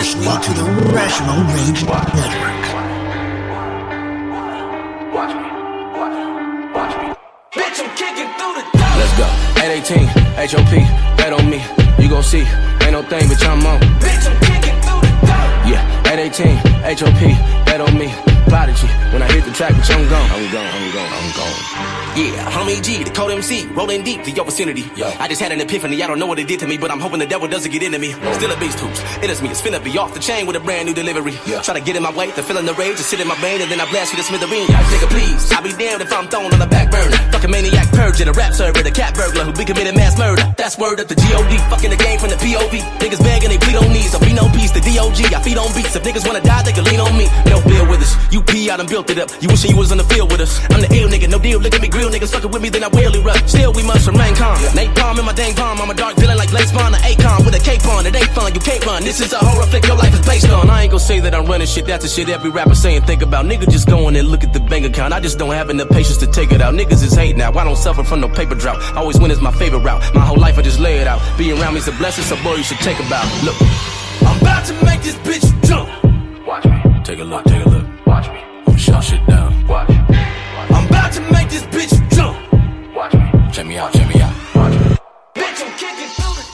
listening to the Rational Rage Network. Watch me, watch me, watch me. Bitch, I'm kicking through the door. Let's go. 818, HOP, bet on me. You gon' see, ain't no thing, but I'm on. Bitch, I'm kicking through the door. Yeah, 818, HOP, bet on me. Prodigy, when I hit the track, bitch, I'm gone. I'm gone, I'm gone, I'm gone. Yeah, homie G, the code MC, rolling deep to your vicinity. Yo. I just had an epiphany, I don't know what it did to me, but I'm hoping the devil doesn't get into me. Still a beast hoops, it is me, it's finna be off the chain with a brand new delivery. Yeah. Try to get in my way, the feeling the rage, just sit in my brain, and then I blast you to smithereen. Nigga, please, I'll be damned if I'm thrown on the back burner. Fucking maniac purge, a rap server, the cat burglar who be committing mass murder. That's word at the G.O.D. Fucking the game from the P.O.V. Niggas begging, they plead on knees, so be no peace. The D.O.G. I feed on beats. If niggas wanna die, they can lean on me. They don't with us. You P, I done built it up. You wishing you was on the field with us. I'm the ill nigga, no deal. Look at me, grill niggas fucking with me, then I will erupt. Still, we must remain calm. napalm in my dang palm. I'm a dark villain like Lace Vaughn, an Akon with a cape on. It ain't fun, you can't run. This is a horror flick your life is based on. I ain't gonna say that I'm running shit. That's the shit every rapper saying. Think about nigga just going and look at the bank account. I just don't have enough patience to take it out. Niggas is hate now. I don't suffer from no paper drought. I Always win is my favorite route. My whole life I just lay it out. Being around me's a blessing, so boy you should take about. Look, I'm about to make this bitch jump. Watch me. Take a look. Take a look. Watch me. I'm shut shit down. Watch. I'm about to make this bitch jump. Watch me. Check me out. Check me out. Watch me. Bitch, I'm kicking through the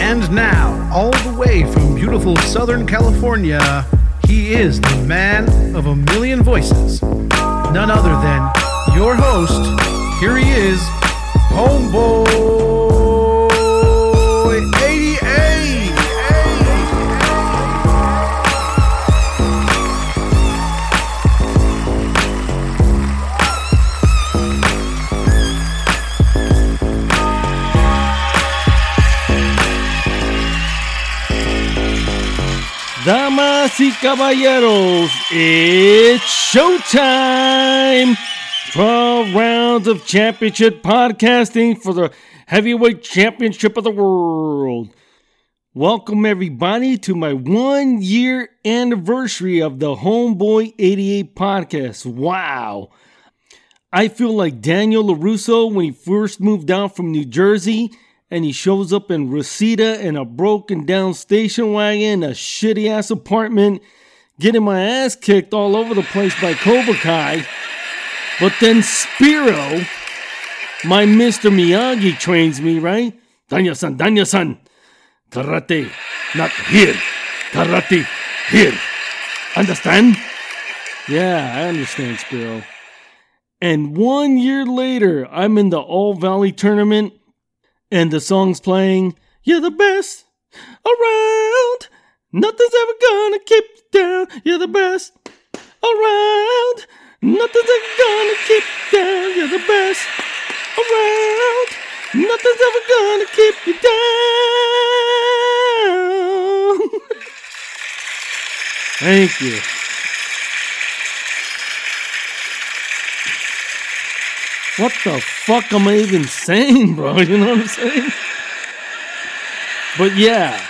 And now, all the way from beautiful Southern California, he is the man of a million voices. None other than your host. Here he is, Homeboy 88. Damas y caballeros, it's showtime! 12 rounds of championship podcasting for the heavyweight championship of the world. Welcome, everybody, to my one year anniversary of the Homeboy 88 podcast. Wow! I feel like Daniel LaRusso when he first moved down from New Jersey and he shows up in Reseda in a broken down station wagon, a shitty ass apartment, getting my ass kicked all over the place by Cobra Kai. But then Spiro, my Mr. Miyagi, trains me, right? Danya san, Danya san. Karate, not here. Karate, here. Understand? Yeah, I understand, Spiro. And one year later, I'm in the All Valley tournament and the song's playing. You're the best around. Nothing's ever gonna keep you down. You're the best around. Nothing's ever gonna keep you down. You're the best around. Nothing's ever gonna keep you down. Thank you. What the fuck am I even saying, bro? You know what I'm saying? But yeah.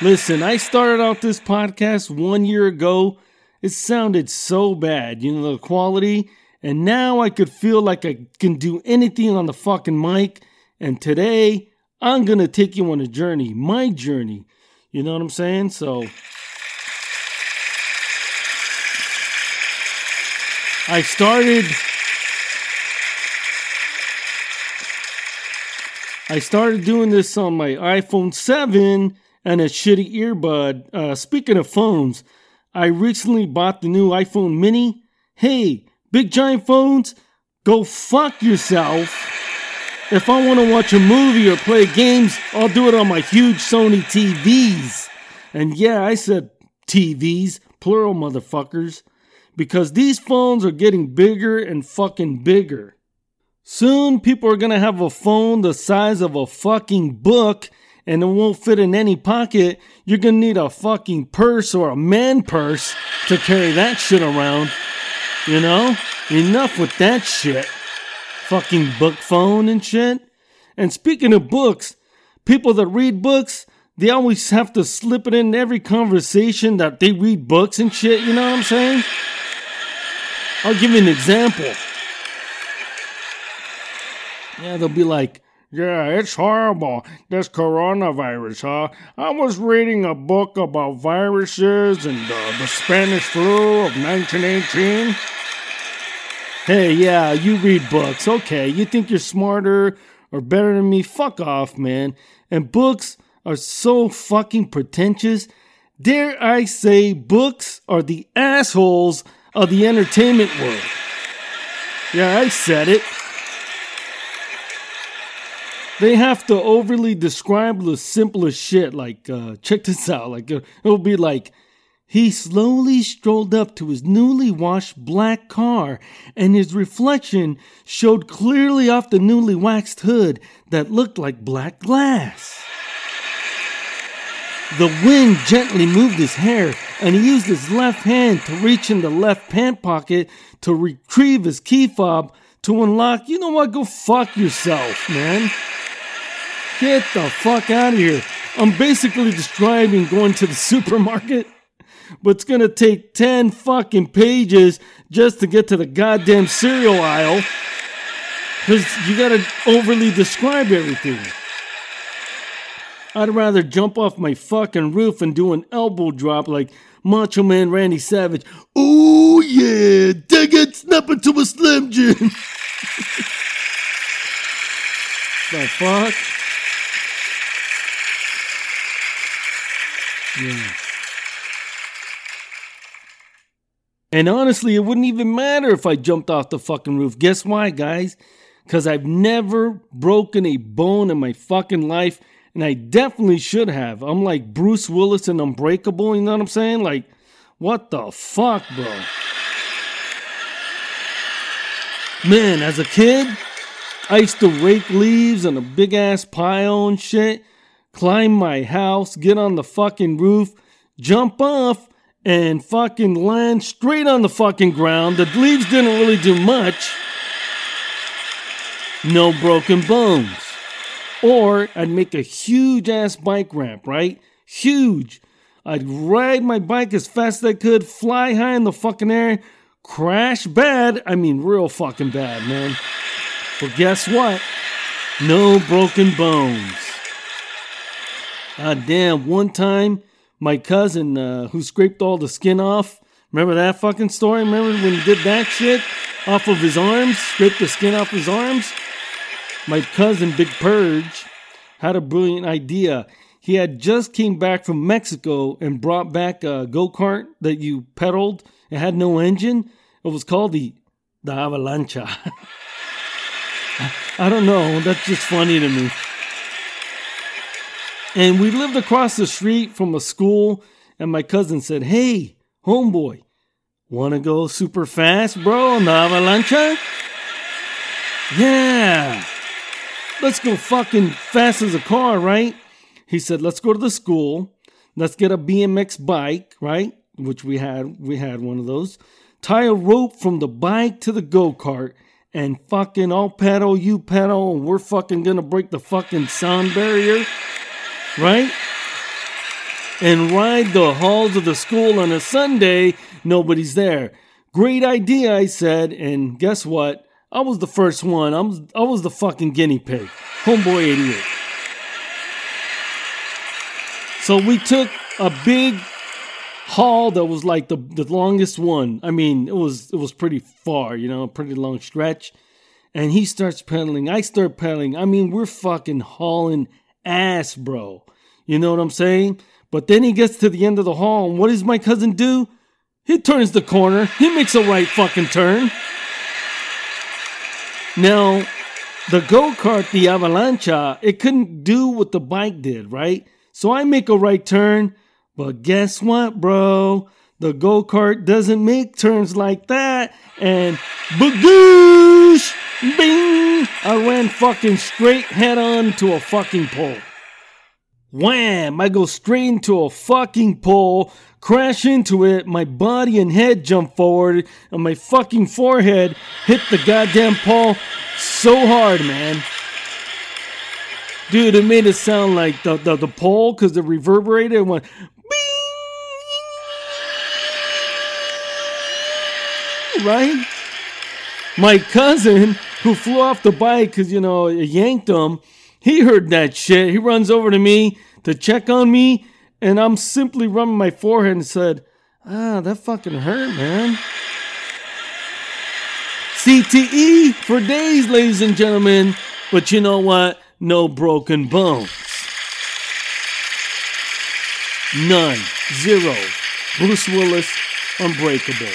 Listen, I started out this podcast one year ago. It sounded so bad, you know, the quality. And now I could feel like I can do anything on the fucking mic. And today, I'm going to take you on a journey, my journey. You know what I'm saying? So. I started I started doing this on my iPhone 7 and a shitty earbud. Uh, speaking of phones, I recently bought the new iPhone mini. Hey, big giant phones, go fuck yourself. If I want to watch a movie or play games, I'll do it on my huge Sony TVs. And yeah, I said TVs, plural motherfuckers, because these phones are getting bigger and fucking bigger. Soon, people are gonna have a phone the size of a fucking book and it won't fit in any pocket. You're gonna need a fucking purse or a man purse to carry that shit around. You know? Enough with that shit. Fucking book phone and shit. And speaking of books, people that read books, they always have to slip it in every conversation that they read books and shit. You know what I'm saying? I'll give you an example. Yeah, they'll be like, yeah, it's horrible, this coronavirus, huh? I was reading a book about viruses and uh, the Spanish flu of 1918. Hey, yeah, you read books. Okay, you think you're smarter or better than me? Fuck off, man. And books are so fucking pretentious. Dare I say, books are the assholes of the entertainment world. Yeah, I said it. They have to overly describe the simplest shit. Like, uh, check this out. Like, uh, it'll be like, he slowly strolled up to his newly washed black car, and his reflection showed clearly off the newly waxed hood that looked like black glass. The wind gently moved his hair, and he used his left hand to reach in the left pant pocket to retrieve his key fob to unlock. You know what? Go fuck yourself, man. Get the fuck out of here. I'm basically describing going to the supermarket, but it's gonna take 10 fucking pages just to get to the goddamn cereal aisle. Because you gotta overly describe everything. I'd rather jump off my fucking roof and do an elbow drop like Macho Man Randy Savage. Oh yeah, dig it, snap it to a Slim Jim. the fuck? And honestly, it wouldn't even matter if I jumped off the fucking roof. Guess why, guys? Because I've never broken a bone in my fucking life, and I definitely should have. I'm like Bruce Willis and Unbreakable, you know what I'm saying? Like, what the fuck, bro? Man, as a kid, I used to rake leaves on a big ass pile and shit, climb my house, get on the fucking roof, jump off, and fucking land straight on the fucking ground. The leaves didn't really do much. No broken bones. Or I'd make a huge ass bike ramp, right? Huge. I'd ride my bike as fast as I could, fly high in the fucking air, crash bad. I mean, real fucking bad, man. But guess what? No broken bones. God damn, one time my cousin uh, who scraped all the skin off. Remember that fucking story? Remember when he did that shit off of his arms? Scraped the skin off his arms? My cousin, Big Purge, had a brilliant idea. He had just came back from Mexico and brought back a go-kart that you pedaled. It had no engine. It was called the the Avalancha. I don't know. That's just funny to me. And we lived across the street from a school, and my cousin said, Hey, homeboy, wanna go super fast, bro, on the Avalancha? Yeah. Let's go fucking fast as a car, right? He said, Let's go to the school. Let's get a BMX bike, right? Which we had, we had one of those. Tie a rope from the bike to the go kart and fucking I'll pedal, you pedal, and we're fucking gonna break the fucking sound barrier right? And ride the halls of the school on a Sunday, nobody's there. Great idea, I said, and guess what? I was the first one. I was, I was the fucking guinea pig. Homeboy idiot. So we took a big hall that was like the, the longest one. I mean, it was it was pretty far, you know, a pretty long stretch. And he starts pedaling. I start pedaling. I mean, we're fucking hauling ass, bro. You know what I'm saying? But then he gets to the end of the hall, and what does my cousin do? He turns the corner. He makes a right fucking turn. Now, the go kart, the Avalancha, it couldn't do what the bike did, right? So I make a right turn, but guess what, bro? The go kart doesn't make turns like that, and bagoosh, bing! I ran fucking straight head on to a fucking pole. Wham! I go straight into a fucking pole, crash into it, my body and head jump forward, and my fucking forehead hit the goddamn pole so hard, man. Dude, it made it sound like the, the, the pole because it reverberated and went bing! Right? My cousin, who flew off the bike because, you know, it yanked him, he heard that shit. He runs over to me to check on me, and I'm simply rubbing my forehead and said, Ah, that fucking hurt, man. CTE for days, ladies and gentlemen. But you know what? No broken bones. None. Zero. Bruce Willis, unbreakable.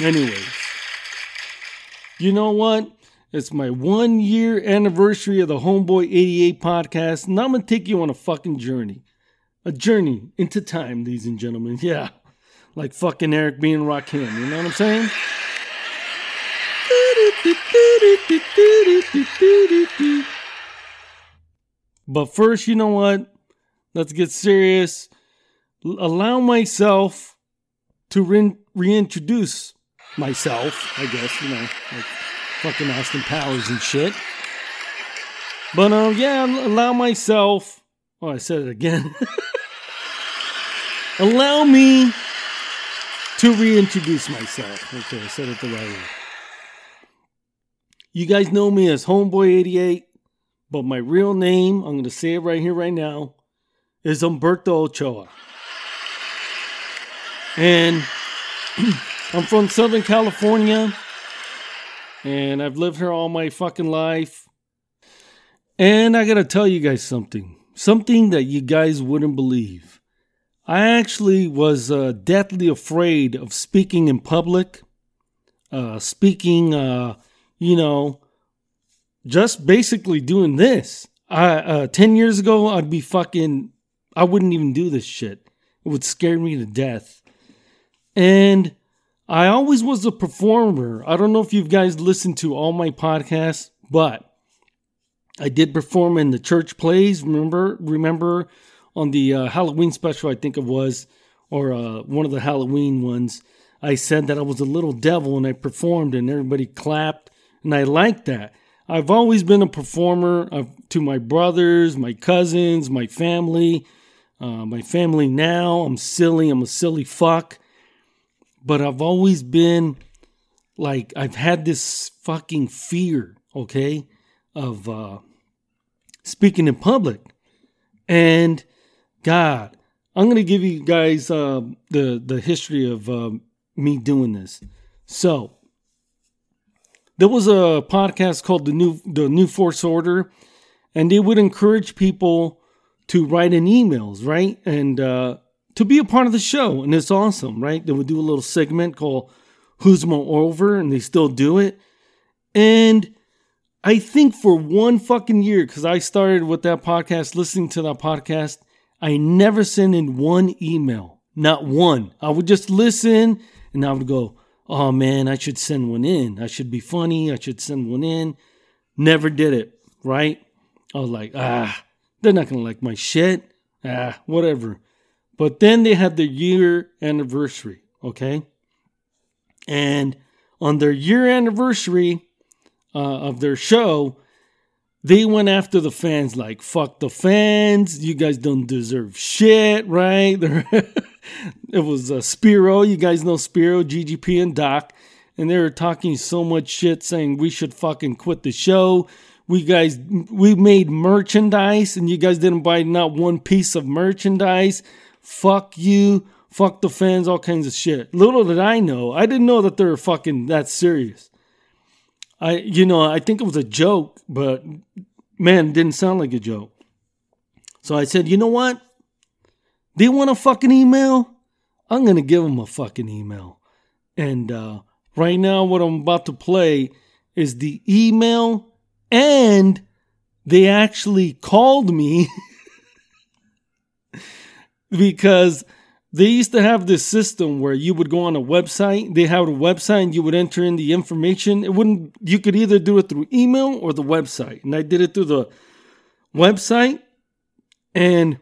Anyways, you know what? It's my one year anniversary of the Homeboy 88 podcast, and I'm going to take you on a fucking journey. A journey into time, ladies and gentlemen. Yeah. Like fucking Eric B. & Rakim. You know what I'm saying? But first, you know what? Let's get serious. Allow myself to re- reintroduce myself, I guess, you know, like fucking Austin Powers and shit. But um, yeah, allow myself. Oh, I said it again. allow me to reintroduce myself. Okay, I said it the right way. You guys know me as Homeboy88, but my real name, I'm going to say it right here, right now, is Umberto Ochoa. And I'm from Southern California, and I've lived here all my fucking life. And I got to tell you guys something something that you guys wouldn't believe. I actually was uh, deathly afraid of speaking in public, uh, speaking, uh, you know, just basically doing this. I, uh, 10 years ago, I'd be fucking, I wouldn't even do this shit. It would scare me to death. And I always was a performer. I don't know if you guys listened to all my podcasts, but I did perform in the church plays. Remember, remember on the uh, Halloween special, I think it was, or uh, one of the Halloween ones. I said that I was a little devil and I performed and everybody clapped, and I liked that. I've always been a performer to my brothers, my cousins, my family, uh, my family now. I'm silly. I'm a silly fuck, but I've always been like I've had this fucking fear, okay, of uh, speaking in public. And God, I'm to give you guys uh, the the history of uh, me doing this. So there was a podcast called the new the New Force Order, and they would encourage people to write in emails, right, and uh, to be a part of the show. And it's awesome, right? They would do a little segment called "Who's More Over," and they still do it. And I think for one fucking year, because I started with that podcast, listening to that podcast, I never sent in one email. Not one. I would just listen and I would go, oh man, I should send one in. I should be funny. I should send one in. Never did it, right? I was like, ah, they're not to like my shit. Ah, whatever. But then they had their year anniversary, okay? And on their year anniversary, uh, of their show, they went after the fans like fuck the fans. You guys don't deserve shit right? It was uh, spiro. You guys know spiro ggp and doc. And they were talking so much shit saying we should fucking quit the show. We guys we made merchandise and you guys didn't buy not one piece of merchandise fuck you fuck the fans all kinds of shit little did i know i didn't know that they were fucking that serious I, you know, I think it was a joke, but man, didn't sound like a joke. So I said, you know what? They want a fucking email? I'm gonna give them a fucking email. And uh, right now, what I'm about to play is the email, and they actually called me because they used to have this system where you would go on a website. They have a website and you would enter in the information. It wouldn't, you could either do it through email or the website. And I did it through the website and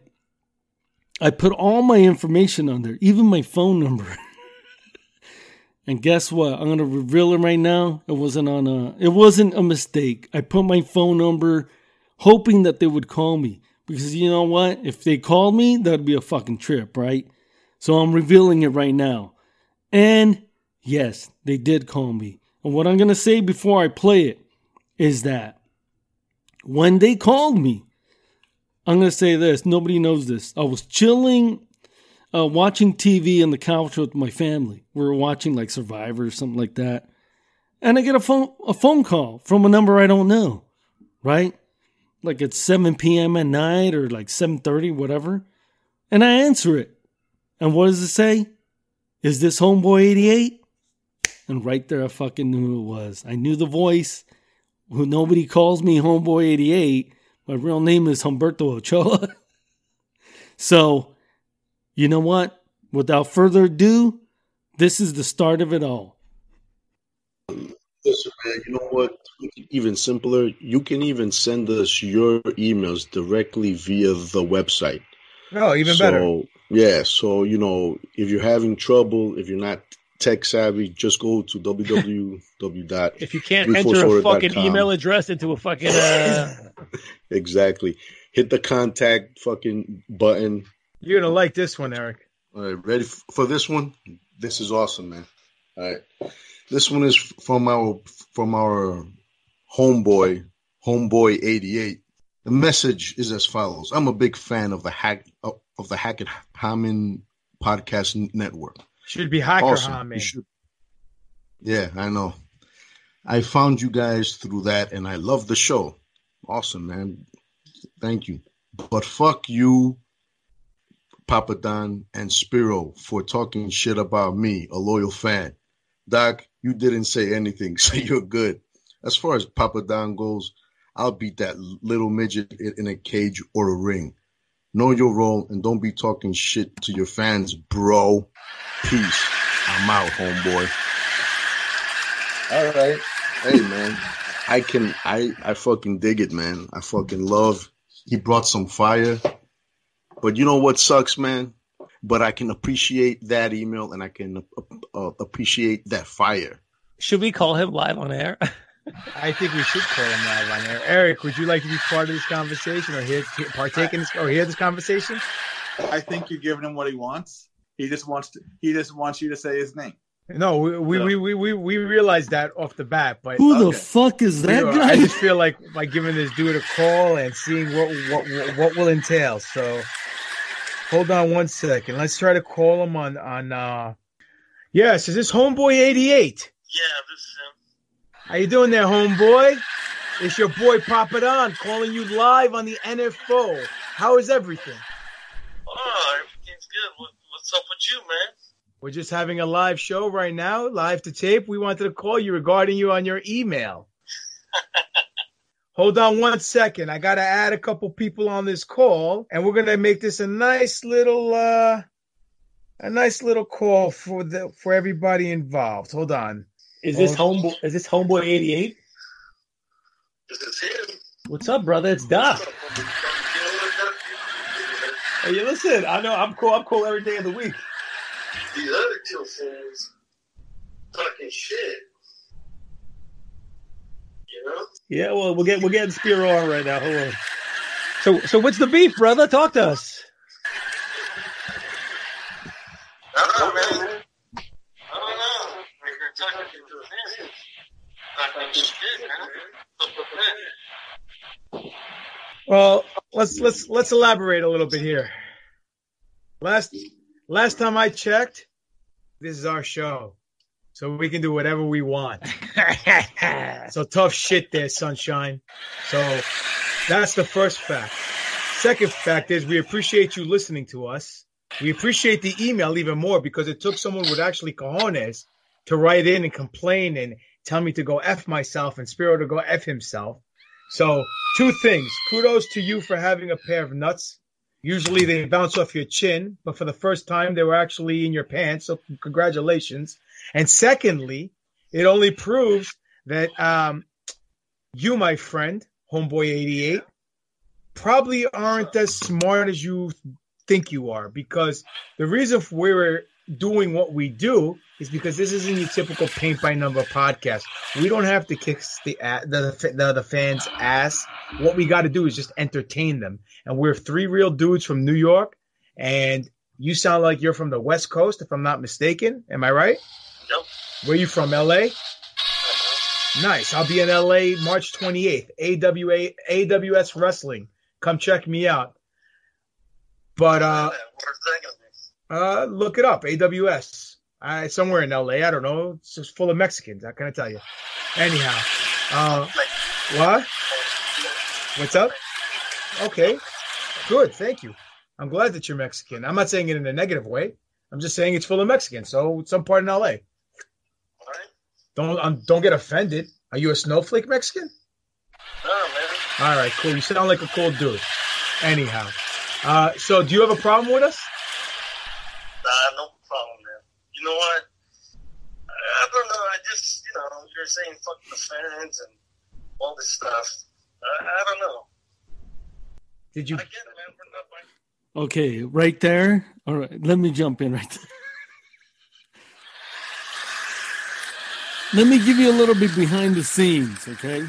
I put all my information on there, even my phone number. and guess what? I'm going to reveal it right now. It wasn't on a, it wasn't a mistake. I put my phone number hoping that they would call me because you know what? If they called me, that'd be a fucking trip, right? So I'm revealing it right now. And yes, they did call me. And what I'm going to say before I play it is that when they called me, I'm going to say this. Nobody knows this. I was chilling, uh, watching TV on the couch with my family. We were watching like Survivor or something like that. And I get a phone, a phone call from a number I don't know, right? Like it's 7 p.m. at night or like 7.30, whatever. And I answer it. And what does it say? Is this Homeboy 88? And right there, I fucking knew who it was. I knew the voice. Who nobody calls me Homeboy 88. My real name is Humberto Ochoa. so, you know what? Without further ado, this is the start of it all. Listen, man, you know what? Even simpler, you can even send us your emails directly via the website. Oh, even so, better. Yeah, so you know, if you're having trouble, if you're not tech savvy, just go to www. If you can't enter a fucking email address into a fucking uh... exactly, hit the contact fucking button. You're gonna like this one, Eric. All right, ready for this one? This is awesome, man. All right, this one is from our from our homeboy, homeboy eighty eight. The message is as follows: I'm a big fan of the hack of the Hackett Hammond podcast network. Should be Hacker awesome. Hammond. Yeah, I know. I found you guys through that, and I love the show. Awesome, man. Thank you. But fuck you, Papa Don and Spiro, for talking shit about me, a loyal fan. Doc, you didn't say anything, so you're good. As far as Papa Don goes, I'll beat that little midget in a cage or a ring. Know your role and don't be talking shit to your fans, bro. Peace. I'm out, homeboy. All right. Hey, man. I can, I, I fucking dig it, man. I fucking love. He brought some fire. But you know what sucks, man? But I can appreciate that email and I can uh, uh, appreciate that fire. Should we call him live on air? I think we should call him live on air. Eric, would you like to be part of this conversation or hear, partake in this or hear this conversation? I think you're giving him what he wants. He just wants to. He just wants you to say his name. No, we we, so. we, we, we, we realized that off the bat, but who the fuck is that guy? I just feel like by giving this dude a call and seeing what what what will entail. So hold on one second. Let's try to call him on on. uh Yes, is this homeboy eighty eight? Yeah, this is him. How you doing there, homeboy? It's your boy Papa Don calling you live on the NFO. How is everything? Oh, everything's good. What, what's up with you, man? We're just having a live show right now, live to tape. We wanted to call you regarding you on your email. Hold on one second. I got to add a couple people on this call, and we're going to make this a nice little, uh, a nice little call for the for everybody involved. Hold on. Is this homeboy? Is this homeboy eighty eight? This is him. What's up, brother? It's Doc. Hey, listen. I know I'm cool. I'm cool every day of the week. These other two fools talking shit. You know? Yeah. Well, we'll get we're getting Spiro on right now. Hold on. So, so what's the beef, brother? Talk to us. I don't know, man. Well, let's let's let's elaborate a little bit here. Last last time I checked, this is our show. So we can do whatever we want. so tough shit there, sunshine. So that's the first fact. Second fact is we appreciate you listening to us. We appreciate the email even more because it took someone with actually cojones to write in and complain and tell me to go F myself and Spiro to go F himself. So, two things. Kudos to you for having a pair of nuts. Usually they bounce off your chin, but for the first time they were actually in your pants. So, congratulations. And secondly, it only proves that um, you, my friend, Homeboy88, probably aren't as smart as you think you are because the reason we're doing what we do is because this isn't your typical paint by number podcast. We don't have to kick the the the, the fans' ass. What we got to do is just entertain them. And we're three real dudes from New York, and you sound like you're from the West Coast, if I'm not mistaken. Am I right? Where you from? L.A. Nice. I'll be in LA March 28th. AWA AWS Wrestling. Come check me out. But uh Where's that gonna be? uh look it up. AWS. Uh, somewhere in LA. I don't know. It's just full of Mexicans. How can I tell you? Anyhow. Uh what? What's up? Okay. Good. Thank you. I'm glad that you're Mexican. I'm not saying it in a negative way. I'm just saying it's full of Mexicans. So some part in LA. All right. Don't um, don't get offended. Are you a snowflake Mexican? No, man. All right, cool. You sound like a cool dude. Anyhow, uh, so do you have a problem with us? Nah, no problem, man. You know what? I, I don't know. I just, you know, you're saying fuck the fans and all this stuff. I, I don't know. Did you? I get it, man. We're not. Okay, right there. All right, let me jump in right there. Let me give you a little bit behind the scenes, okay?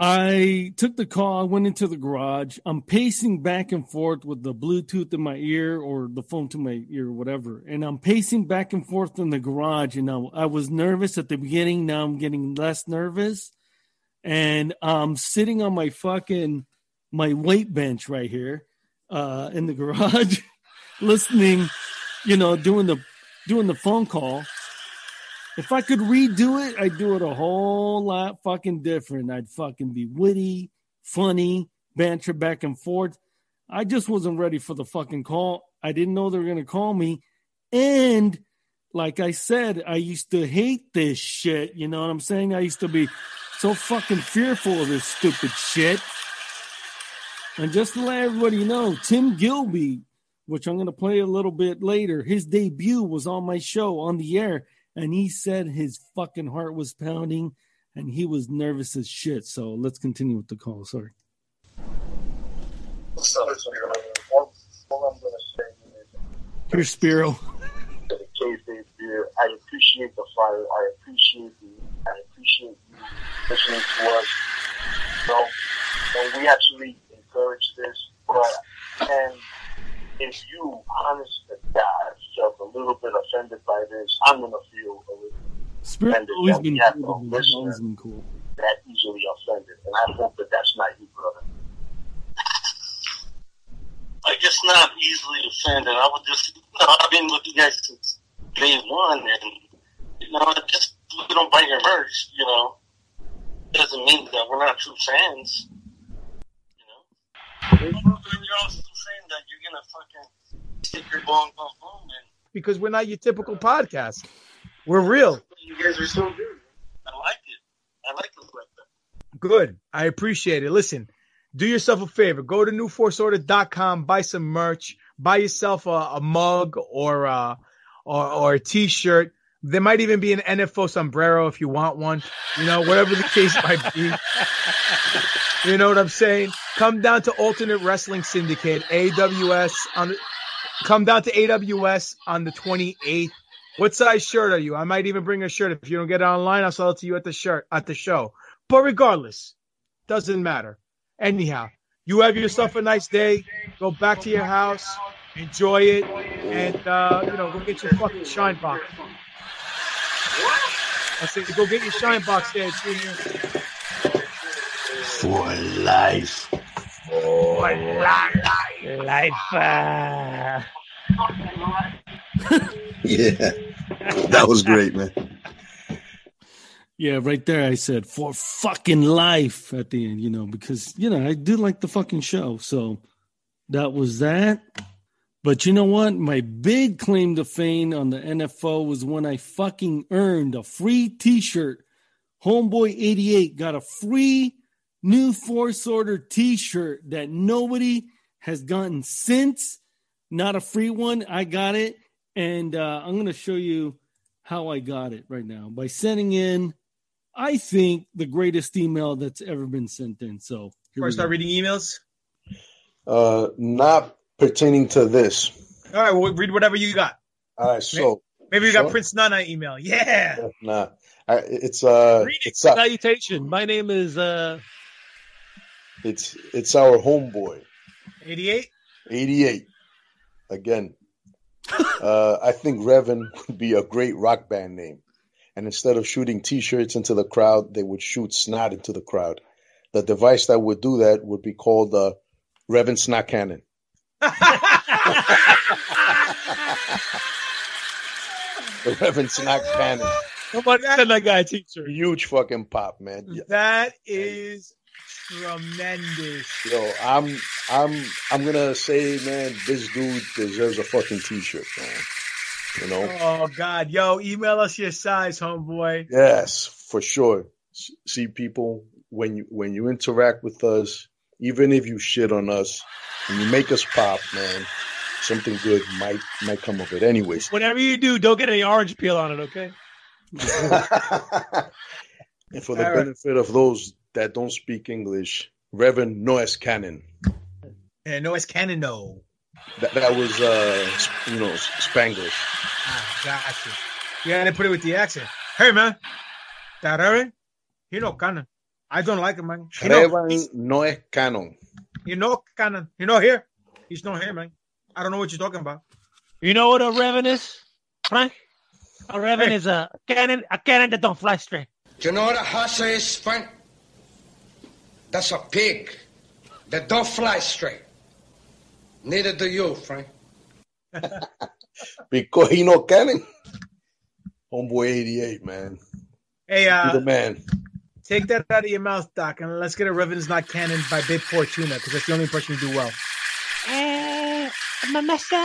I took the call, I went into the garage. I'm pacing back and forth with the Bluetooth in my ear or the phone to my ear, whatever. And I'm pacing back and forth in the garage. And I, I was nervous at the beginning. Now I'm getting less nervous. And I'm sitting on my fucking my weight bench right here uh, in the garage, listening, you know, doing the doing the phone call. If I could redo it, I'd do it a whole lot fucking different. I'd fucking be witty, funny, banter back and forth. I just wasn't ready for the fucking call. I didn't know they were gonna call me. And like I said, I used to hate this shit. You know what I'm saying? I used to be so fucking fearful of this stupid shit. And just to let everybody know, Tim Gilby, which I'm to play a little bit later, his debut was on my show on the air, and he said his fucking heart was pounding and he was nervous as shit. So let's continue with the call. Sorry. So, all, all I'm gonna say is, Here's Spiro. to the kayfabe beer. I appreciate the fire. I appreciate the. I appreciate you listening to us. So, and we actually encourage this. But and if you, honest to God, felt a little bit offended by this, I'm gonna feel a little Spiro's offended always that been cool. a He's always been cool. that easily offended, and I hope that that's not you, brother. I guess not easily offended. I would just, you know, I've been with you guys since day one, and you know, just we don't buy your merch, you know, doesn't mean that we're not true fans. You know, and you're also saying that you're gonna fucking stick your ball and home, and Because we're not your typical podcast. We're real. you guys are so good. I like it. I like it like that. Good. I appreciate it. Listen, do yourself a favor. Go to newforceorder.com, buy some merch, buy yourself a, a mug or a, or, or a t-shirt. There might even be an NFO sombrero if you want one. You know, whatever the case might be. You know what I'm saying? Come down to Alternate Wrestling Syndicate, AWS on the, come down to AWS on the 28th. What size shirt are you? I might even bring a shirt. If you don't get it online, I'll sell it to you at the shirt at the show. But regardless, doesn't matter. Anyhow, you have yourself a nice day. Go back to your house, enjoy it, and uh, you know, go get your fucking shine box. I said, go get your shine box there, Junior. For life. For life. Life. Uh... Yeah. That was great, man. Yeah, right there. I said for fucking life at the end, you know, because you know I do like the fucking show. So that was that. But you know what? My big claim to fame on the NFO was when I fucking earned a free T-shirt. Homeboy eighty eight got a free new Force Order T-shirt that nobody has gotten since. Not a free one. I got it, and uh, I'm gonna show you how I got it right now by sending in, I think, the greatest email that's ever been sent in. So here Before I we start go. reading emails, Uh, not pertaining to this. All right, well, read whatever you got. All right, so Maybe you got Sure. Prince Nana email. Yeah. nah, I, it's uh, Greetings, it's uh, salutation. My name is uh it's it's our homeboy, 88. eighty eight. Again, uh, I think Revan would be a great rock band name. And instead of shooting T-shirts into the crowd, they would shoot snot into the crowd. The device that would do that would be called the Revan Snot Cannon. The Revan Snot Cannon. somebody send that guy a t-shirt. Huge fucking pop, man. Yeah. That is tremendous. Yo, I'm I'm I'm gonna say, man, this dude deserves a fucking t-shirt, man. You know? Oh God, yo, email us your size, homeboy. Yes, for sure. See, people, when you when you interact with us, even if you shit on us, and you make us pop, man, something good might might come of it. Anyways, Whatever you do, don't get any orange peel on it, okay? and for the All right. benefit of those that don't speak English, Reverend Noes Cannon. And no, it's canon. No. That, that was, uh, you know, Spanglish. Ah, gotcha. Yeah, and they put it with the accent. Hey, man. That Reverend, he no canon. I don't like him, man. He no, Reverend Noes Cannon. he no canon. You know here. He's not here, man. I don't know what you're talking about. You know what a Revan is, Frank? A Revan Hey. is a cannon, a cannon that don't fly straight. Do you know what a hassa is, Frank? That's a pig that don't fly straight. Neither do you, Frank. Because he no Cannon. Homeboy 88, man. Hey, Be uh, the man. Take that out of your mouth, Doc, and let's get a Revenant's Not Canon by Big Fortuna, because that's the only impression you do well. Eh, my master,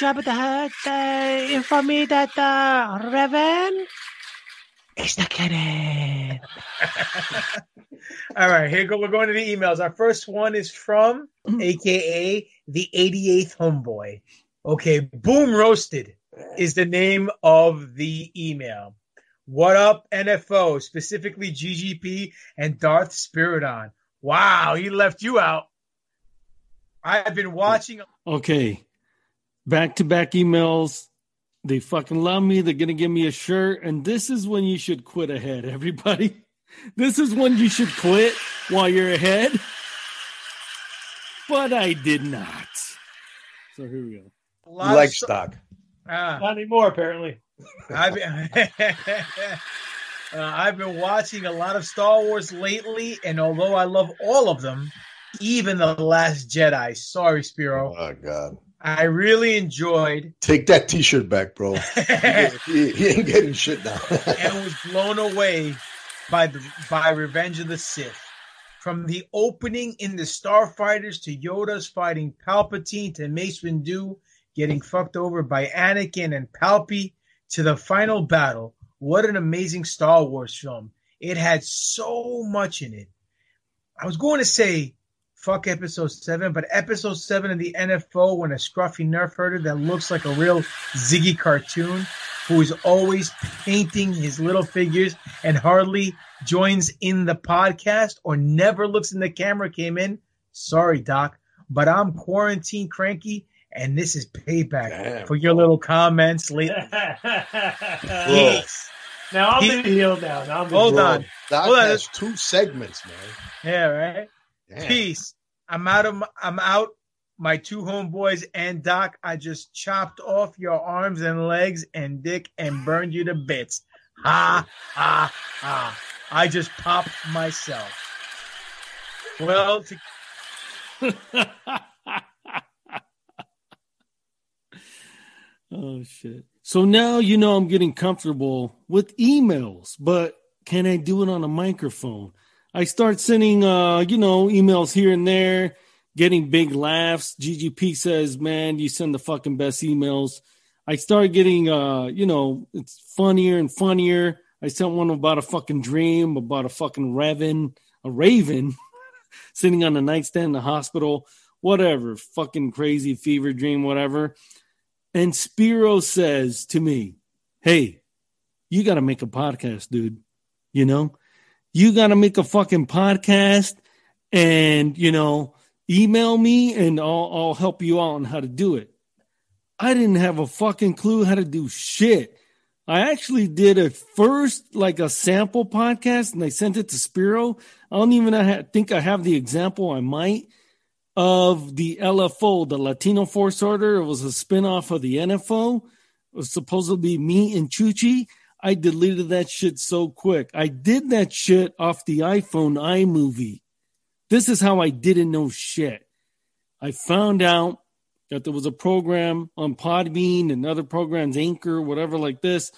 Jabba the Hutt, uh, inform me that uh, Revan is the cannon. All right, here go. We're going to the emails. Our first one is from AKA the 88th homeboy. Okay, Boom Roasted is the name of the email. What up, NFO, specifically GGP and Darth Spiridon. Wow, he left you out. I've been watching. Okay, back to back emails. They fucking love me. They're gonna give me a shirt, and this is when you should quit ahead, everybody. This is when you should quit while you're ahead. But I did not. So here we go. a He lot of likes so- stock. Ah. Not anymore, apparently. I've been, uh, I've been watching a lot of Star Wars lately, and although I love all of them, even the Last Jedi, sorry, Spiro, Oh, God. I really enjoyed Take that t-shirt back, bro. he, he ain't getting shit now. and was blown away by the by Revenge of the Sith. From the opening in the Starfighters to Yoda's fighting Palpatine to Mace Windu getting fucked over by Anakin and Palpy to the final battle. What an amazing Star Wars film. It had so much in it. I was going to say fuck episode seven, but episode seven of the NFO when a scruffy nerf herder that looks like a real Ziggy cartoon who is always painting his little figures and hardly joins in the podcast or never looks in the camera came in. Sorry, Doc, but I'm quarantine cranky and this is payback Damn. for your little comments late. Bro, Now I'm He- in the heel now. Now I'm Hold on. Doc Hold on. has two segments, man. Yeah, right. Damn. Peace. I'm out of. my- I'm out. My two homeboys and Doc. I just chopped off your arms and legs and dick and burned you to bits. Ha ha ha! I just popped myself. Well, to, oh shit. So now you know I'm getting comfortable with emails, but can I do it on a microphone? I start sending uh, you know, emails here and there, getting big laughs. GGP says, "Man, you send the fucking best emails." I start getting uh, you know, it's funnier and funnier. I sent one about a fucking dream, about a fucking raven, a raven sitting on a nightstand in the hospital, whatever, fucking crazy fever dream, whatever. And Spiro says to me, Hey, you got to make a podcast, dude. You know, you got to make a fucking podcast and, you know, email me and I'll, I'll help you out on how to do it. I didn't have a fucking clue how to do shit. I actually did a first like a sample podcast and I sent it to Spiro. I don't even ha- think I have the example. I might of the LFO, the Latino Force Order. It was a spinoff of the NFO. It was supposed to be me and Chuchi. I deleted that shit so quick. I did that shit off the iPhone iMovie. This is how I didn't know shit. I found out that there was a program on Podbean and other programs, Anchor, whatever like this,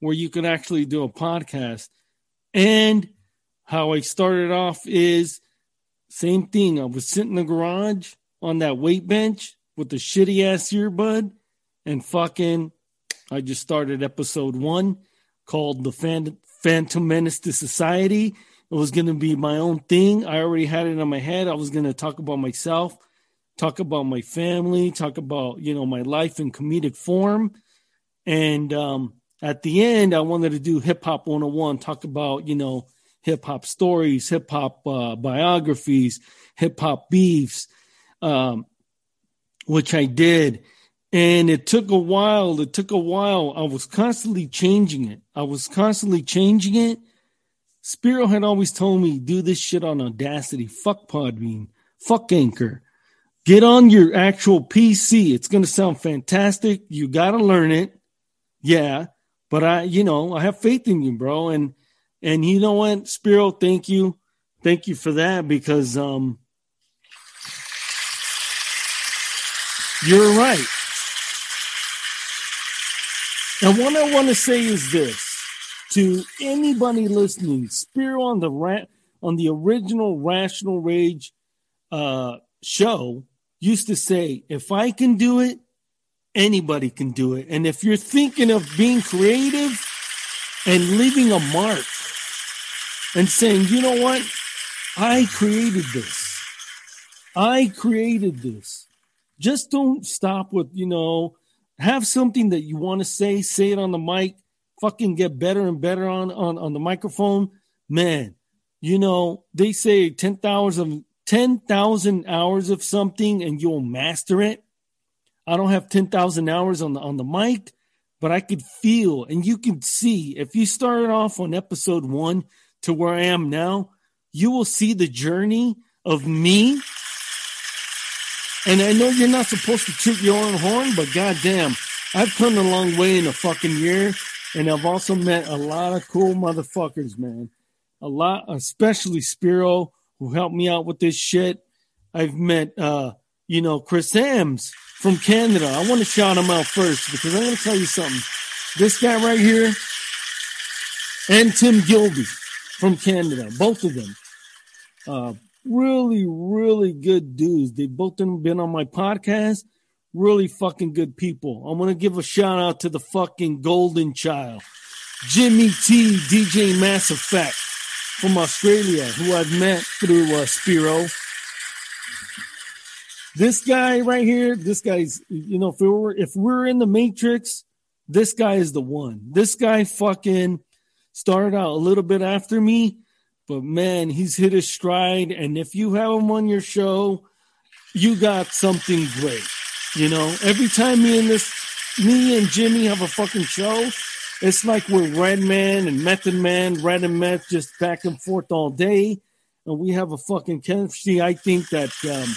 where you could actually do a podcast. And how I started off is same thing. I was sitting in the garage on that weight bench with the shitty ass earbud and fucking I just started episode one called the Phantom, Phantom Menace to Society. It was going to be my own thing. I already had it in my head. I was going to talk about myself talk about my family, talk about, you know, my life in comedic form. And um, at the end, I wanted to do hip hop 101, talk about, you know, hip hop stories, hip hop uh, biographies, hip hop beefs, um, which I did. And it took a while. It took a while. I was constantly changing it. I was constantly changing it. Spiro had always told me, do this shit on Audacity. Fuck Podbean. Fuck Anchor. Get on your actual PC. It's going to sound fantastic. You got to learn it. Yeah. But I, you know, I have faith in you, bro. And, and you know what, Spiro, thank you. Thank you for that because, um, you're right. And what I want to say is this to anybody listening, Spiro on the on the original Rational Rage uh, show used to say, if I can do it, anybody can do it. And if you're thinking of being creative and leaving a mark and saying, you know what? I created this. I created this. Just don't stop with, you know, have something that you want to say, say it on the mic, fucking get better and better on, on, on the microphone. Man, you know, they say 10,000 10,000 hours of something and you'll master it. I don't have 10,000 hours on the on the mic, but I could feel and you can see if you started off on episode 1 to where I am now, you will see the journey of me. And I know you're not supposed to toot your own horn, but goddamn, I've come a long way in a fucking year, and I've also met a lot of cool motherfuckers, man. A lot, especially Spiro, who helped me out with this shit. I've met, uh, you know, Chris Sams from Canada. I want to shout him out first because I'm going to tell you something. This guy right here and Tim Gilby from Canada, both of them, uh, really, really good dudes. They both have been on my podcast. Really fucking good people. I'm going to give a shout out to the fucking golden child, Jimmy T, DJ Mass Effect from Australia who I've met through uh, Spiro. This guy right here, this guy's, you know, if we were if we're in the Matrix, this guy is the one. This guy fucking started out a little bit after me, but man, he's hit his stride. And if you have him on your show, you got something great. You know, every time me and this, me and Jimmy have a fucking show, it's like we're Redman and Method Man, Red and Meth, just back and forth all day. And we have a fucking chemistry, I think, that um,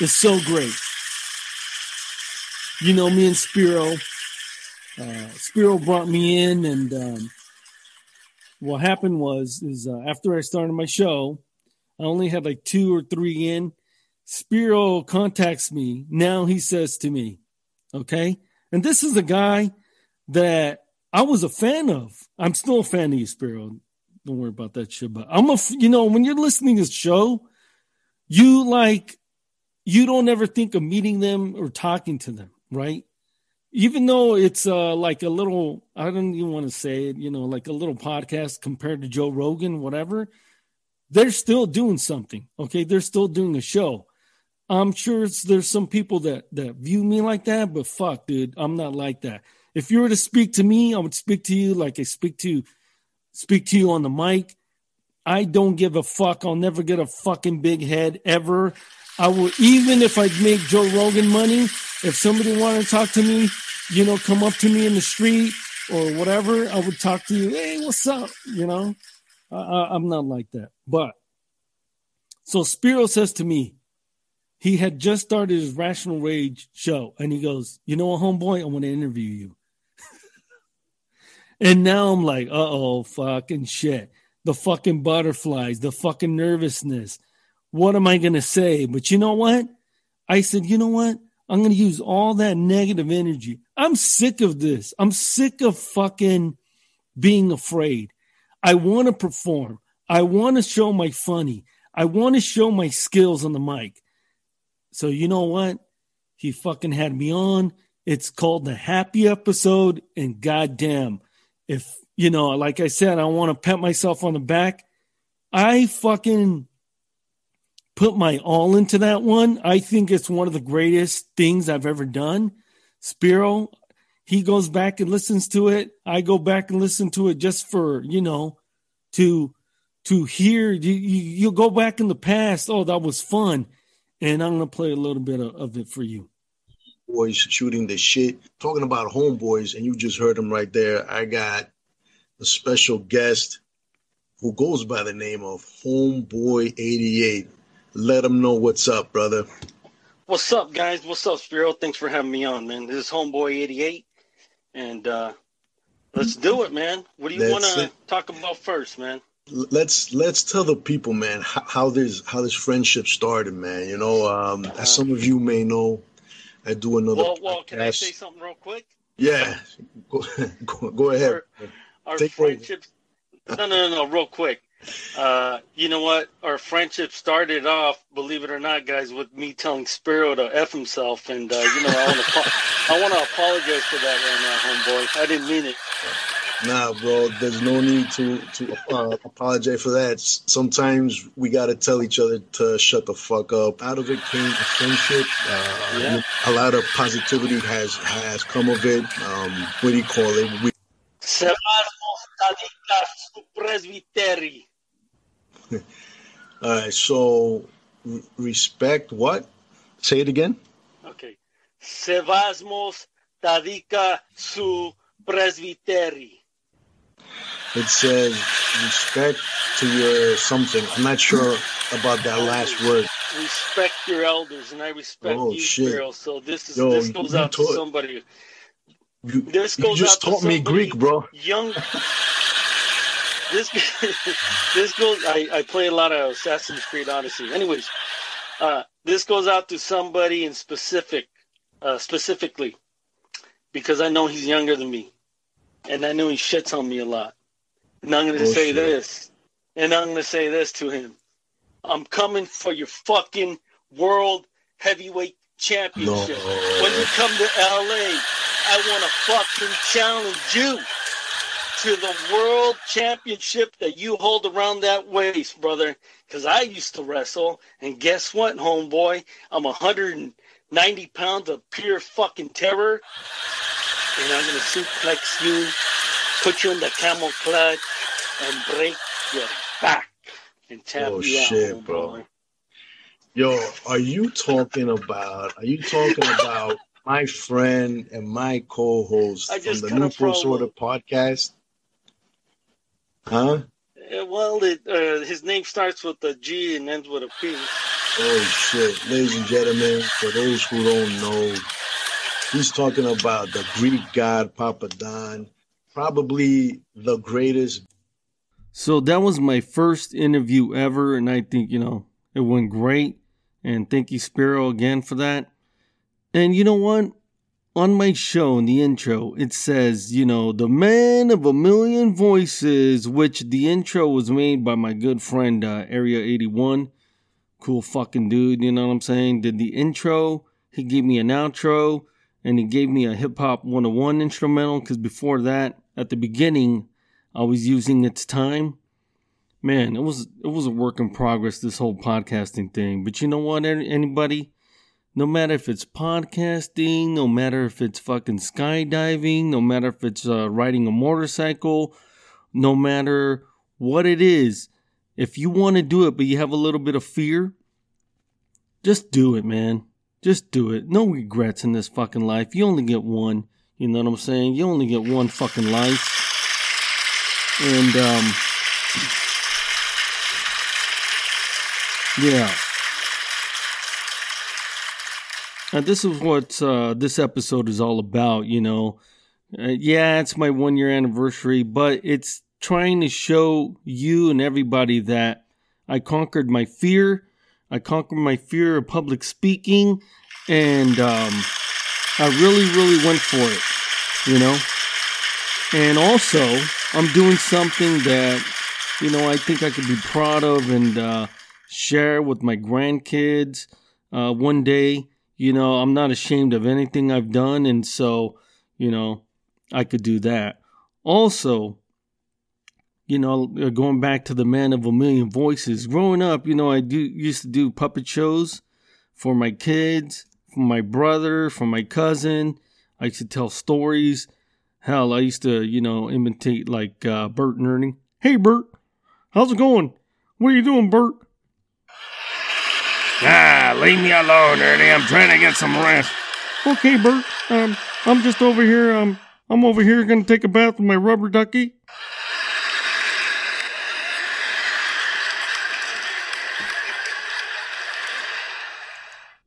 is so great. You know, me and Spiro, uh, Spiro brought me in, and um, what happened was, is uh, after I started my show, I only had like two or three in. Spiro contacts me. Now he says to me, okay, and this is a guy that I was a fan of. I'm still a fan of you, Spiro. Don't worry about that shit. But I'm a, you know, when you're listening to the show, you like, you don't ever think of meeting them or talking to them, right? Even though it's uh, like a little, I don't even want to say it, you know, like a little podcast compared to Joe Rogan, whatever. They're still doing something. Okay, they're still doing a show. I'm sure there's some people that that view me like that, but fuck, dude, I'm not like that if you were to speak to me, I would speak to you like I speak to speak to you on the mic. I don't give a fuck. I'll never get a fucking big head ever. I will even if I make Joe Rogan money, if somebody wanted to talk to me, you know, come up to me in the street or whatever, I would talk to you. Hey, what's up? You know, I, I'm not like that. But so Spiro says to me, he had just started his Rational Rage show, and he goes, "You know what, homeboy, I want to interview you." and now I'm like, "Uh oh, fucking shit." The fucking butterflies, the fucking nervousness. What am I gonna say? But you know what? I said, you know what? I'm gonna use all that negative energy. I'm sick of this. I'm sick of fucking being afraid. I want to perform. I want to show my funny. I want to show my skills on the mic. So you know what? He fucking had me on. It's called the happy episode. And goddamn, if you know, like I said, I want to pat myself on the back. I fucking put my all into that one. I think it's one of the greatest things I've ever done. Spiro, he goes back and listens to it. I go back and listen to it just for, you know, to to hear you, you go back in the past. Oh, that was fun and I'm gonna play a little bit of, of it for you. Boys shooting the shit. Talking about homeboys, and you just heard them right there. I got a special guest who goes by the name of Homeboy88. Let them know what's up, brother. What's up, guys? What's up, Spiro? Thanks for having me on, man. This is Homeboy88, and uh, let's do it, man. What do you want to talk about first, man? let's let's tell the people, man, how, how this how this friendship started, man. You know, um, as uh-huh. some of you may know, I do another. Well, well, can I say something real quick? Yeah, go, go, go ahead. Our, our friendship. No, no, no, no, real quick. Uh, you know what? Our friendship started off, believe it or not, guys, with me telling Spiro to f himself, and uh, you know, I want to, I want to apologize for that right now, homeboy. I didn't mean it. Nah, bro. There's no need to to uh, apologize for that. Sometimes we gotta tell each other to shut the fuck up. Out of it came a friendship. Uh, yeah. A lot of positivity has has come of it. Um, what do you call it? We- All right. So respect. What? Say it again. Okay. Sevasmos tadika su presbyteri. It says respect to your something. I'm not sure about that last word. Respect your elders, and I respect oh, you, shit. Girl. So this is Yo, this goes out to somebody. You, this goes you just taught me Greek, bro. Young. this this goes. I, I play a lot of Assassin's Creed Odyssey. Anyways, uh, this goes out to somebody in specific, uh, specifically, because I know he's younger than me and I know he shits on me a lot. And I'm going to say this, and I'm going to say this to him. I'm coming for your fucking world heavyweight championship. No. When you come to LA, I want to fucking challenge you to the world championship that you hold around that waist, brother. Because I used to wrestle, and guess what, homeboy? I'm 190 pounds of pure fucking terror and I'm gonna suplex you, put you in the camel clutch, and break your back and tap oh, you shit, out, bro. Yo, are you talking about? Are you talking about my friend and my co-host from the New Pro Sorta podcast? Huh? well, it, uh, his name starts with a G and ends with a P. Oh shit, ladies and gentlemen, for those who don't know, He's talking about the Greek god Papa Don, probably the greatest. So that was my first interview ever, and I think, you know, it went great. And thank you, Spiro, again for that. And you know what? On my show, in the intro, it says, you know, the man of a million voices, which the intro was made by my good friend, uh, Area 81. Cool fucking dude, you know what I'm saying? Did the intro, he gave me an outro and he gave me a hip hop 101 instrumental because before that, at the beginning, I was using its time. Man, it was it was a work in progress this whole podcasting thing. But you know what, anybody, no matter if it's podcasting, no matter if it's fucking skydiving, no matter if it's uh, riding a motorcycle, no matter what it is, if you want to do it but you have a little bit of fear, just do it, man. Just do it. No regrets in this fucking life. You only get one. You know what I'm saying? You only get one fucking life. And um yeah. And this is what uh, this episode is all about, you know. Uh, yeah, it's my one year anniversary, but it's trying to show you and everybody that I conquered my fear. I conquered my fear of public speaking, and um, I really, really went for it, you know. And also, I'm doing something that, you know, I think I could be proud of and uh, share with my grandkids uh, one day. You know, I'm not ashamed of anything I've done, and so, you know, I could do that. Also, you know, uh, going back to the man of a million voices, growing up, you know, I do used to do puppet shows for my kids, for my brother, for my cousin. I used to tell stories. Hell, I used to, you know, imitate like uh, Bert and Ernie. Hey, Bert, how's it going? What are you doing, Bert? Leave me alone, Ernie. I'm trying to get some rest. Okay, Bert. Um, I'm just over here. Um, I'm over here gonna take a bath with my rubber ducky.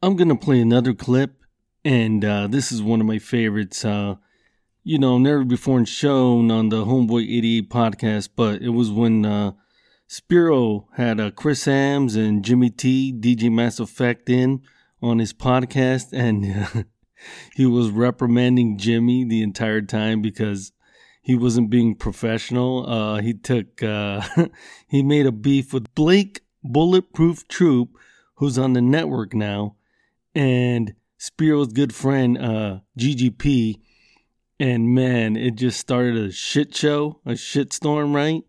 I'm gonna play another clip, and uh, this is one of my favorites. Uh, you know, never before shown on the Homeboy 88 podcast, but it was when uh, Spiro had uh, Chris Hams and Jimmy T, DJ Mass Effect in on his podcast, and he was reprimanding Jimmy the entire time because he wasn't being professional. Uh, he took uh, he made a beef with Blake Bulletproof Troop, who's on the network now, and Spiro's good friend uh, GGP. And man, it just started a shit show, a shit storm, right?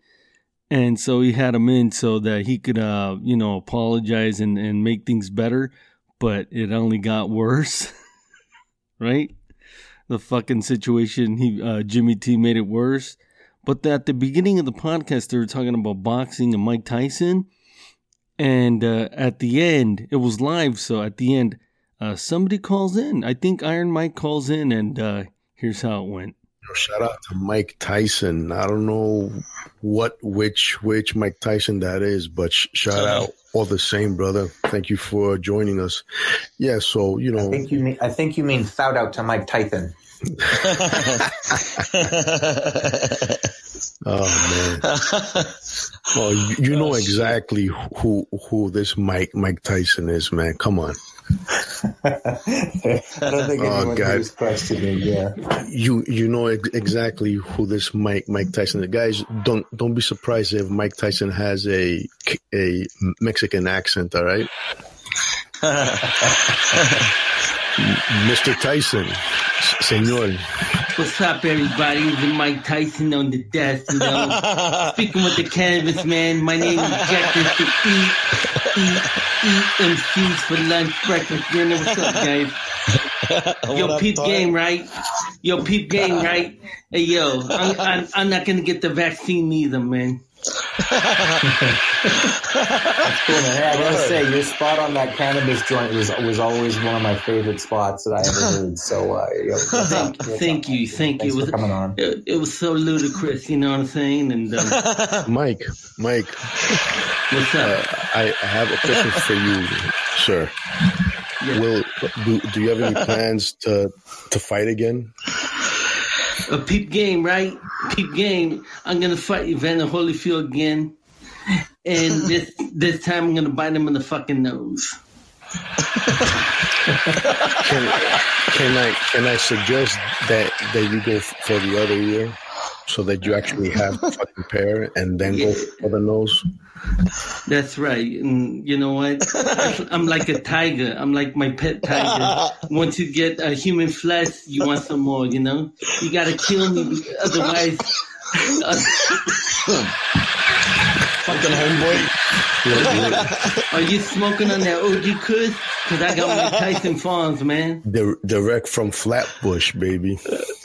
And so he had him in so that he could, uh, you know, apologize and, and make things better. But it only got worse, right? The fucking situation, he uh, Jimmy T made it worse. But at the beginning of the podcast, they were talking about boxing and Mike Tyson. And uh, at the end, it was live. So at the end, uh, somebody calls in. I think Iron Mike calls in, and uh, here's how it went. Shout out to Mike Tyson. I don't know what, which, which Mike Tyson that is, but sh- shout out all the same, brother. Thank you for joining us. Yeah, so you know, I think you mean I think you mean shout out to Mike Tyson. Oh man! well, you, you know exactly who who this Mike Mike Tyson is, man. Come on. I don't think Oh, anyone God. who's questioning. Yeah. You you know ex- exactly who this Mike Mike Tyson. The guys don't don't be surprised if Mike Tyson has a a Mexican accent. All right, Mr. Tyson, Senor. What's up, everybody? This is Mike Tyson on the desk, you know. Speaking with the cannabis man, my name is Jack This to eat, eat, eat for lunch, breakfast, dinner. What's up, guys? Yo, What peep game, right? Yo, peep game, right? Hey, yo, I'm, I'm, I'm not gonna get the vaccine either, man. That's cool, man. Hey, I gotta say, your spot on that cannabis joint was was always one of my favorite spots that I ever heard. So, uh, yo, what's up? Thank, What's thank you, thank Thanks you. It for was, coming on. It, it was so ludicrous, you know what I'm saying? And um, Mike, Mike. What's up? I, I have a question for you, sir. Will do, do you have any plans to to fight again? A peep game, right? Peep game. I'm gonna fight Evander Holyfield again, and this this time I'm gonna bite him in the fucking nose. Can can I can I suggest that that you go for the other ear, so that you actually have a fucking pair, and then go for the nose? That's right. And you know what? I'm like a tiger. I'm like my pet tiger. Once you get a human flesh, you want some more. You know, you gotta kill me, otherwise. Uh, Fucking homeboy. Are you smoking on that OG Kush? Cause I got my Tyson Farms, man. Di- direct from Flatbush, baby.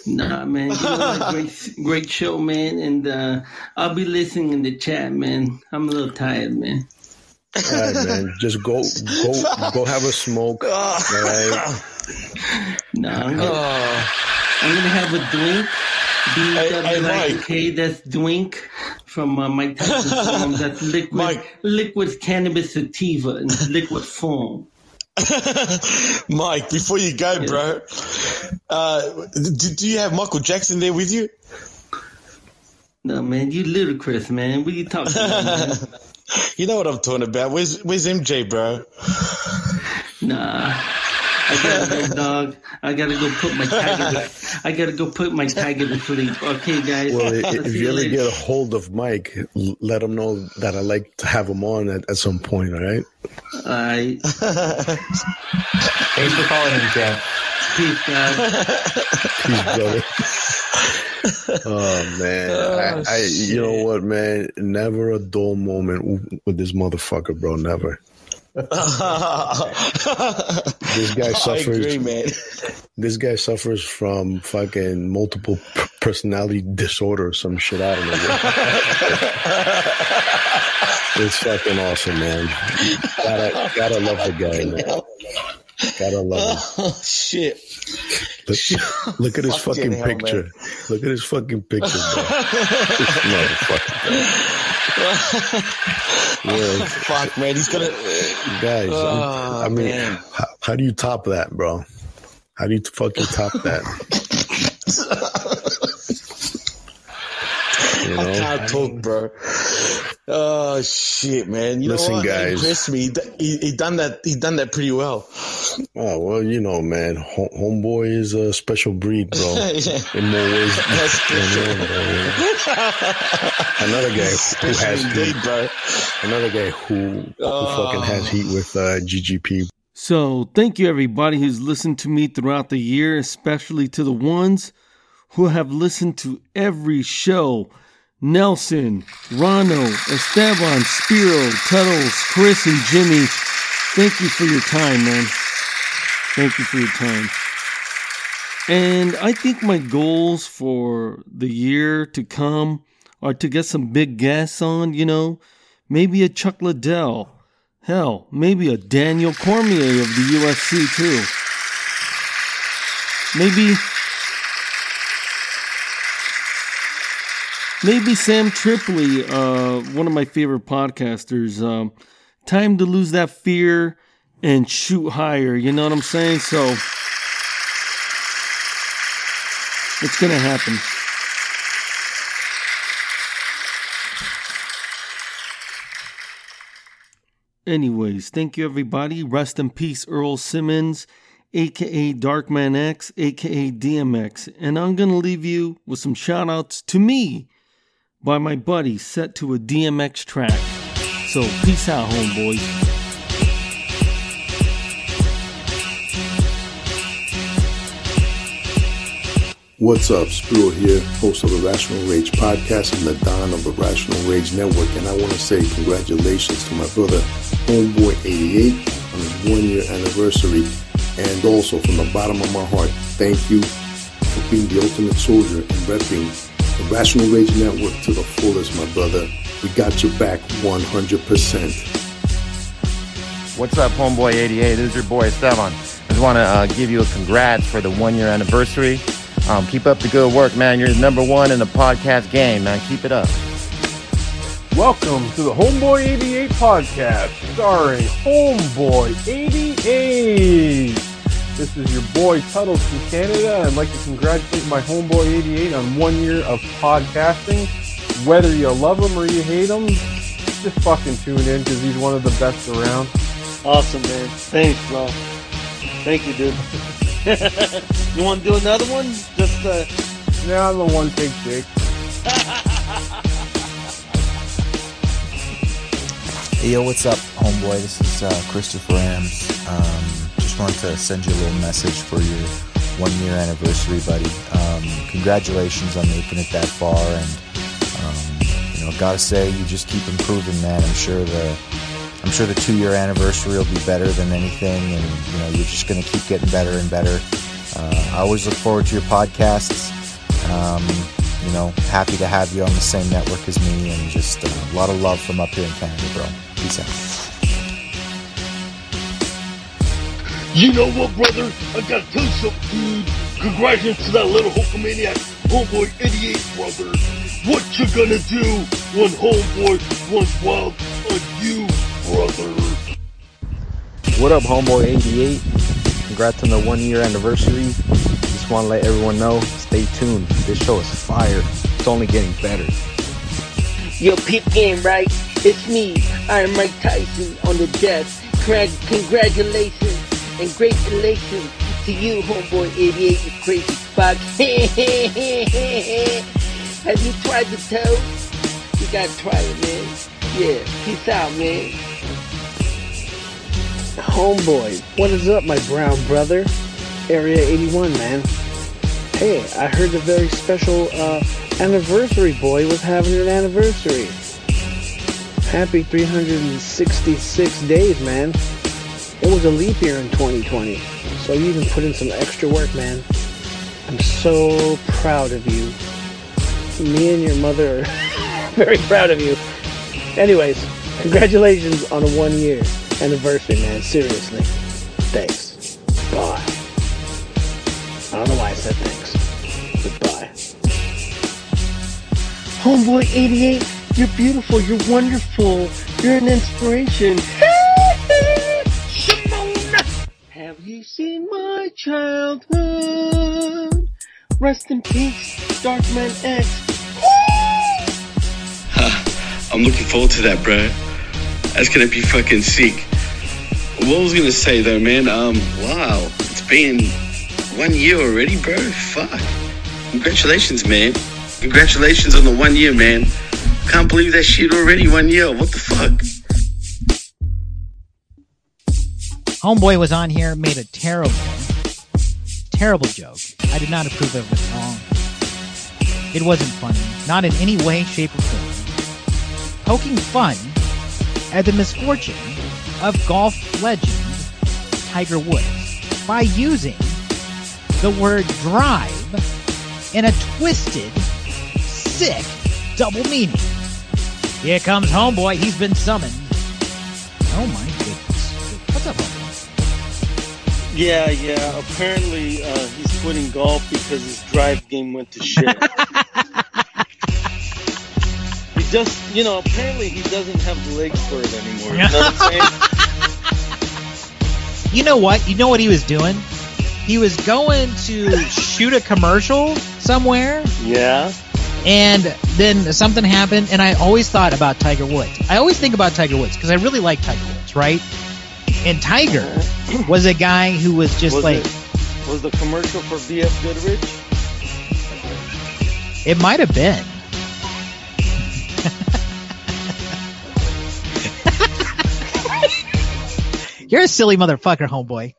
Nah, man. You know, what? great, great show, man. And uh, I'll be listening in the chat, man. I'm a little tired, man. All right, man. Just go, go, go have a smoke. All right. No, I'm gonna, I'm gonna have a drink. B-W-I-K, that's drink from uh, Mike Tyson's song. That's liquid, liquid cannabis sativa in liquid form. Mike, before you go, bro, uh, do, do you have Michael Jackson there with you? No, man, you ludicrous, man. What are you talking about. You know what I'm talking about. Where's Where's MJ, bro? Nah. I gotta go, dog. I gotta go put my tiger. To, I gotta go put my tiger to sleep. Okay, guys. Well, if you ever later. get a hold of Mike, let him know that I like to have him on at, at some point. All right. Alright. Thanks for calling in, champ. Peace, guys. Peace, brother. oh man, Oh, I, I you know what, man? Never a dull moment with this motherfucker, bro. Never. This guy suffers. agree, man. This guy suffers from fucking multiple personality disorder or some shit. I don't know. it's fucking awesome, man. Gotta gotta love the guy, man. Gotta love him. Oh shit! Look, look at his Fucking fucking hell, man. picture. Look at his fucking picture, bro. This motherfucker. Yeah. Fuck, man. He's gonna. Guys, Oh, I mean, how, how do you top that, bro? How do you fucking top that? You I can't talk, bro. Oh shit, man! You Listen, know what? guys. He. He, he done that. He done that pretty well. Oh well, you know, man. Home, homeboy is a special breed, bro. Yeah. In more ways than That's than one, bro. Another guy who has indeed, heat. bro. Another guy who, who Oh. fucking has heat with uh, GGP. So, thank you everybody who's listened to me throughout the year, especially to the ones who have listened to every show. Nelson, Rano, Esteban, Spiro, Tuttles, Chris, and Jimmy. Thank you for your time, man. Thank you for your time. And I think my goals for the year to come are to get some big guests on, you know, maybe a Chuck Liddell. Hell, maybe a Daniel Cormier of the UFC too. Maybe maybe Sam Tripoli, uh, one of my favorite podcasters. Um, time to lose that fear and shoot higher. You know what I'm saying? So it's gonna happen. Anyways, thank you everybody. Rest in peace, Earl Simmons, aka Darkman X, aka DMX. And I'm gonna leave you with some shout outs to me by my buddy set to a DMX track. So peace out, homeboys. What's up? Spiro here, host of the Rational Rage podcast and the Don of the Rational Rage Network. And I want to say congratulations to my brother, Homeboy88, on his one year anniversary. And also, from the bottom of my heart, thank you for being the ultimate soldier and repping the Rational Rage Network to the fullest, my brother. We got your back 100%. What's up, Homeboy 88? This is your boy Esteban. I just want to uh, give you a congrats for the one year anniversary. Um, keep up the good work, man. You're number one in the podcast game, man. Keep it up. Welcome to the Homeboy 88 podcast, starring Homeboy 88. This is your boy Tuttles from Canada. I'd like to congratulate my Homeboy 88 on one year of podcasting. Whether you love him or you hate him, just fucking tune in because he's one of the best around. Awesome, man. Thanks, bro. Thank you, dude. you want to do another one? Just uh. Yeah, I'm the one take Jake. Hey, yo, what's up, homeboy? This is uh, Christopher Rams. Um, just wanted to send you a little message for your one year anniversary, buddy. Um, congratulations on making it that far, and um, you know, gotta say, you just keep improving, man. I'm sure the I'm sure the two year anniversary will be better than anything, and you know you're just going to keep getting better and better. Uh, I always look forward to your podcasts. Um, you know, happy to have you on the same network as me, and just uh, a lot of love from up here in Canada, bro. Peace out. You know what, brother? I gotta tell you something, dude. Congratulations to that little Hulkamaniac, homeboy 88, brother. What you gonna do when homeboy runs wild on you? What up, Homeboy 88? Congrats on the one year anniversary. Just want to let everyone know, stay tuned. This show is fire. It's only getting better. Yo, peep game, right? It's me, Iron Mike Tyson on the. Congrat- Congratulations and great relations to you, homeboy 88, you crazy fuck. Have you tried the toad? You gotta try it, man. Yeah, peace out, man. Homeboy, what is up, my brown brother? Area 81, man. Hey, I heard the very special uh, anniversary boy was having an anniversary. Happy 366 days, man. It was a leap year in 2020, so you even put in some extra work, man. I'm so proud of you. Me and your mother are very proud of you. Anyways, congratulations on a one year anniversary, man. Seriously. Thanks. Bye. I don't know why I said thanks. Goodbye. Homeboy 88, you're beautiful, you're wonderful, you're an inspiration. Have you seen my childhood? Rest in peace, Darkman X. I'm looking forward to that, bro. That's gonna be fucking sick. What was I gonna say though, man? Um, wow, it's been one year already, bro. Fuck. Congratulations, man. Congratulations on the one year, man. Can't believe that shit already. One year. What the fuck? Homeboy was on here, made a terrible, terrible joke. I did not approve of it at all. It wasn't funny, not in any way, shape, or form. Poking fun at the misfortune of golf legend Tiger Woods by using the word drive in a twisted, sick double meaning. Here comes Homeboy, he's been summoned. Oh my goodness. What's up, Homeboy? Yeah, yeah. Apparently, uh, he's quitting golf because his drive game went to shit. just, you know, apparently he doesn't have legs for it anymore. You know what I'm saying? You know what? You know what he was doing? He was going to shoot a commercial somewhere, Yeah. and then something happened, and I always thought about Tiger Woods. I always think about Tiger Woods because I really like Tiger Woods, right? And Tiger uh-huh. was a guy who was just was like, it, was the commercial for BF Goodrich? it might have been. You're a silly motherfucker, homeboy.